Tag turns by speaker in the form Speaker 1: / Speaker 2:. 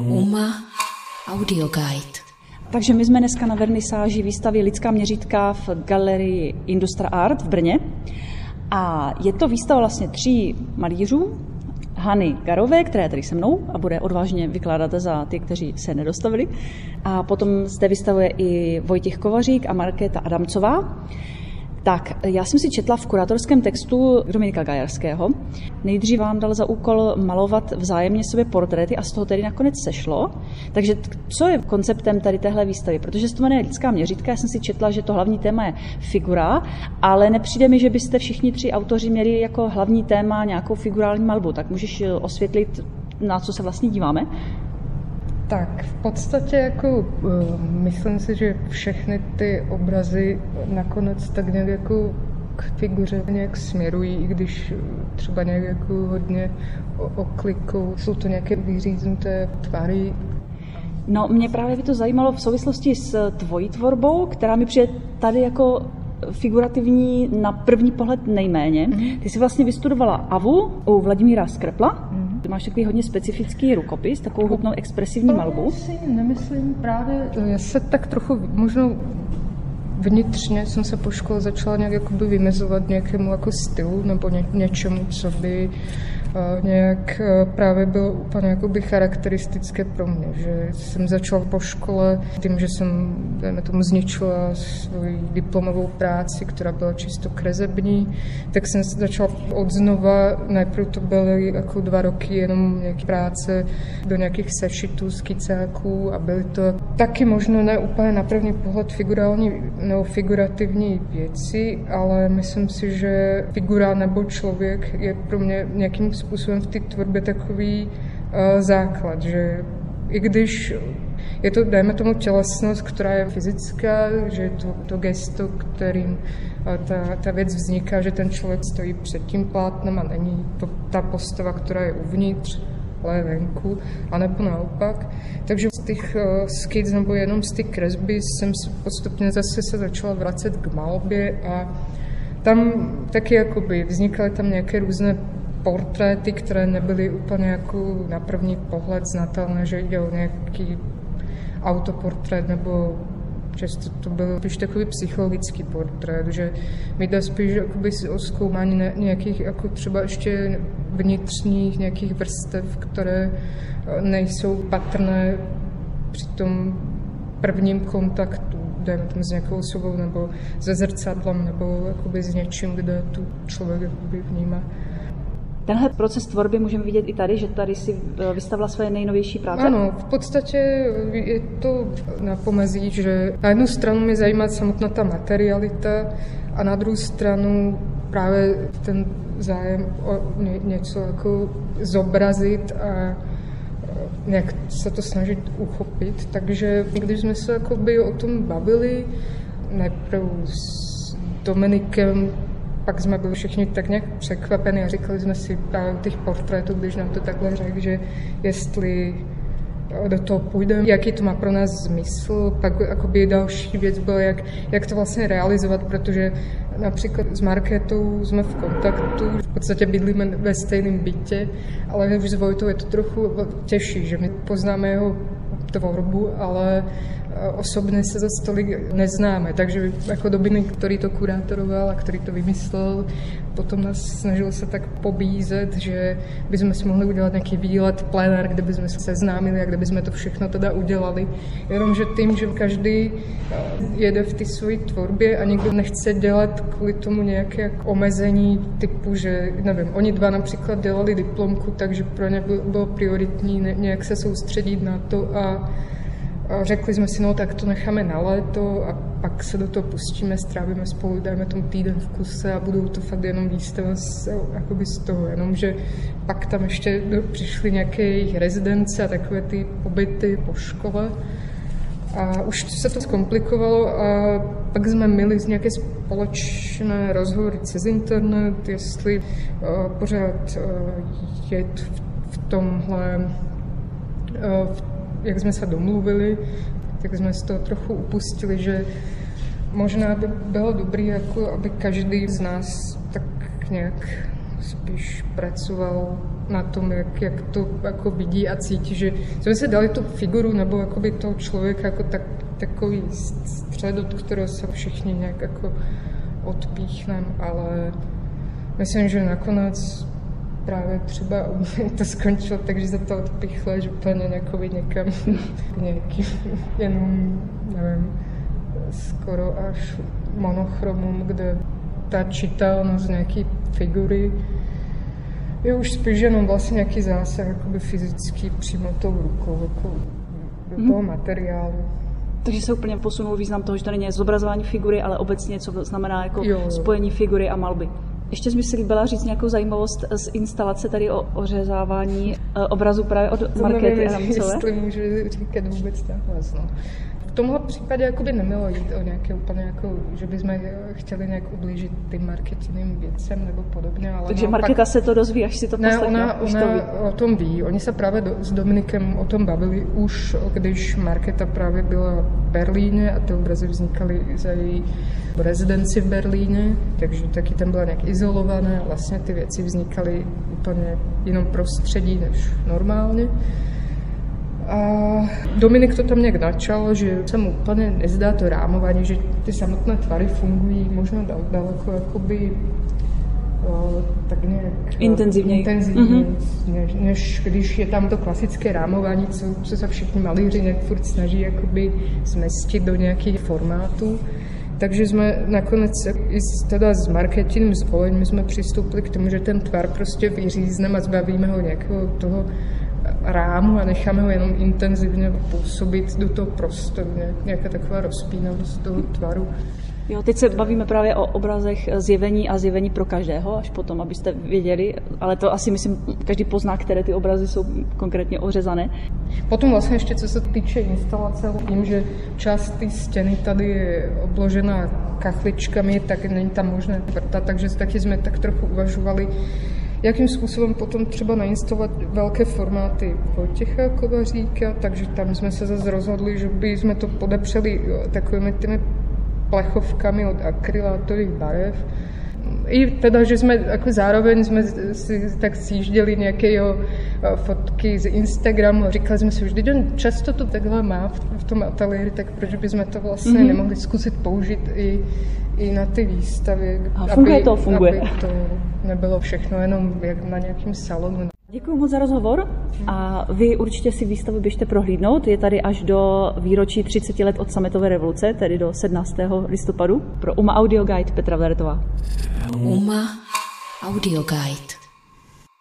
Speaker 1: UMA Audio Guide.
Speaker 2: Takže my jsme dneska na vernisáži výstavy Lidská měřítka v galerii Industra Art v Brně. A je to výstava vlastně tří malířů, Hany Garové, která je tady se mnou a bude odvážně vykládat za ty, kteří se nedostavili. A potom zde vystavuje i Vojtěch Kovařík a Markéta Adamcová. Tak, já jsem si četla v kurátorském textu Dominika Gajarského. Nejdřív vám dal za úkol malovat vzájemně sobě portréty a z toho tedy nakonec sešlo. Takže co je konceptem tady téhle výstavy? Protože se to jmenuje lidská měřítka, já jsem si četla, že to hlavní téma je figura, ale nepřijde mi, že byste všichni tři autoři měli jako hlavní téma nějakou figurální malbu. Tak můžeš osvětlit, na co se vlastně díváme?
Speaker 3: Tak v podstatě jako uh, myslím si, že všechny ty obrazy nakonec tak nějak jako k figuře nějak směrují, i když třeba nějak jako hodně oklikou. Jsou to nějaké vyříznuté tvary.
Speaker 2: No, mě právě by to zajímalo v souvislosti s tvojí tvorbou, která mi přijde tady jako figurativní na první pohled nejméně. Mm-hmm. Ty jsi vlastně vystudovala AVU u Vladimíra Skrepla. Ty máš takový hodně specifický rukopis, takovou hutnou expresivní malbu.
Speaker 3: si nemyslím právě, já se tak trochu možná vnitřně jsem se po škole začala nějak jakoby vymezovat nějakému jako stylu nebo ně, něčemu, co by nějak e, právě bylo úplně jakoby charakteristické pro mě, že jsem začala po škole tím, že jsem dejme tomu zničila svoji diplomovou práci, která byla čisto krezební, tak jsem začala od znova, najprv to byly jako dva roky jenom nějaké práce do nějakých sešitů, skicáků a byly to taky možno ne úplně na první pohled figurální nebo figurativní věci, ale myslím si, že figura nebo člověk je pro mě nějakým způsobem v té tvorbě takový uh, základ, že i když je to, dejme tomu, tělesnost, která je fyzická, že je to, to gesto, kterým uh, ta, ta věc vzniká, že ten člověk stojí před tím plátnem a není to ta postava, která je uvnitř, je venku, a nebo naopak. Takže z těch uh, skic nebo jenom z těch kresby jsem postupně zase se začala vracet k malbě a tam taky jakoby vznikaly tam nějaké různé portréty, které nebyly úplně jako na první pohled znatelné, že jde o nějaký autoportrét nebo často to byl spíš takový psychologický portrét, že mi jde spíš jakoby o zkoumání nějakých jako třeba ještě vnitřních nějakých vrstev, které eh, nejsou patrné při tom prvním kontaktu, dejme tomu s nějakou osobou nebo se zrcadlem nebo jakoby s něčím, kde tu člověk vnímá.
Speaker 2: Tenhle proces tvorby můžeme vidět i tady, že tady si eh, vystavila své nejnovější práce?
Speaker 3: Ano, v podstatě je to na pomezí, že na jednu stranu mě zajímá samotná ta materialita a na druhou stranu právě ten zájem o ně, něco jako zobrazit a eh, nějak se to snažit uchopit. Takže když jsme se o tom bavili, nejprve s Dominikem pak jsme byli všichni tak nějak překvapeni a říkali jsme si právě těch portrétů, když nám to takhle řekl, že jestli do toho půjdeme, jaký to má pro nás smysl. Pak akoby další věc byla, jak, jak to vlastně realizovat, protože například s Marketou jsme v kontaktu, v podstatě bydlíme ve stejném bytě, ale už s Vojtou je to trochu těžší, že my poznáme jeho tvorbu, ale Eh, osobně se za stolik neznáme, takže jako Dominik, který to kurátoroval a který to vymyslel, potom nás snažil se tak pobízet, že bychom si mohli udělat nějaký výlet, plénár, kde bychom se seznámili a kde bychom to všechno teda udělali. Jenomže tím, že každý eh, jede v té své tvorbě a někdo nechce dělat kvůli tomu nějaké omezení typu, že nevím, oni dva například dělali diplomku, takže pro ně bylo prioritní nějak se soustředit na to a řekli jsme si, no tak to necháme na léto a pak se do toho pustíme, strávíme spolu, dáme tomu týden v kuse a budou to fakt jenom výstava z, jakoby z toho, jenomže pak tam ještě přišly nějaké jejich rezidence a takové ty pobyty po škole. A už se to zkomplikovalo a pak jsme měli nějaké společné rozhovory cez internet, jestli uh, pořád uh, jet v, tomhle jak jsme se domluvili, tak jsme z toho trochu upustili, že možná by bylo dobré, jako aby každý z nás tak nějak spíš pracoval na tom, jak, jak to jako vidí a cítí, že jsme si dali tu figuru nebo jakoby toho člověka jako tak, takový střed, od kterého se všichni nějak jako odpíchneme, ale myslím, že nakonec právě třeba to skončilo tak, že se to odpichlo, že úplně nějakovi někam nějakým jenom, nevím, skoro až monochromům, kde ta čitelnost nějaký figury je už spíš jenom vlastně nějaký zásah jakoby fyzický přímo tou rukou, jako do toho hmm. materiálu.
Speaker 2: Takže se úplně posunul význam toho, že to není zobrazování figury, ale obecně, co znamená jako jo. spojení figury a malby. Ještě jsi mi si líbila říct nějakou zajímavost z instalace tady o ořezávání eh, obrazu právě od Markety Adamcové?
Speaker 3: jestli můžu říkat vůbec takhle. No tomhle případě jakoby nemělo jít o nějaké úplně jako, že bychom chtěli nějak ublížit tím marketingovým věcem nebo podobně. Ale
Speaker 2: Takže Marketa se to dozví, až si to
Speaker 3: ne, ona, ona to ví. o tom ví. Oni se právě do, s Dominikem o tom bavili už, když Marketa právě byla v Berlíně a ty obrazy vznikaly za její rezidenci v Berlíně, takže taky tam byla nějak izolované. Vlastně ty věci vznikaly úplně jinom prostředí než normálně. A Dominik to tam nějak načal, že se mu úplně nezdá to rámování, že ty samotné tvary fungují možná daleko jakoby tak nějak
Speaker 2: intenzivněji,
Speaker 3: intenzivněji mm-hmm. než, než když je tam to klasické rámování, co, co se všichni malíři nějak furt snaží jakoby zmestit do nějakých formátů. Takže jsme nakonec i teda s marketingem, s volením jsme přistoupili k tomu, že ten tvar prostě vyřízneme a zbavíme ho nějakého toho rámu a necháme ho jenom intenzivně působit do toho prostoru, nějaká taková rozpínavost toho tvaru.
Speaker 2: Jo, teď se bavíme právě o obrazech zjevení a zjevení pro každého, až potom, abyste věděli, ale to asi myslím, každý pozná, které ty obrazy jsou konkrétně ořezané.
Speaker 3: Potom vlastně ještě, co se týče instalace, tím, že část té stěny tady je obložena kachličkami, tak není tam možné vrtat, takže taky jsme tak trochu uvažovali, jakým způsobem potom třeba nainstalovat velké formáty Vojtěcha Kovaříka, takže tam jsme se zase rozhodli, že by jsme to podepřeli takovými těmi plechovkami od akrylátových barev. I teda, že jsme jako zároveň jsme si tak sjížděli nějaké jo, fotky z Instagramu a říkali jsme si, že on často to takhle má v, v tom ateliéru, tak proč bychom to vlastně mm-hmm. nemohli zkusit použít i i na ty výstavy.
Speaker 2: A funguje aby, to, funguje.
Speaker 3: Aby to nebylo všechno jenom jak na nějakém salonu.
Speaker 2: Děkuji moc za rozhovor a vy určitě si výstavu běžte prohlídnout. Je tady až do výročí 30 let od sametové revoluce, tedy do 17. listopadu. Pro UMA Audio Guide Petra Vlertová.
Speaker 1: UMA Audio Guide.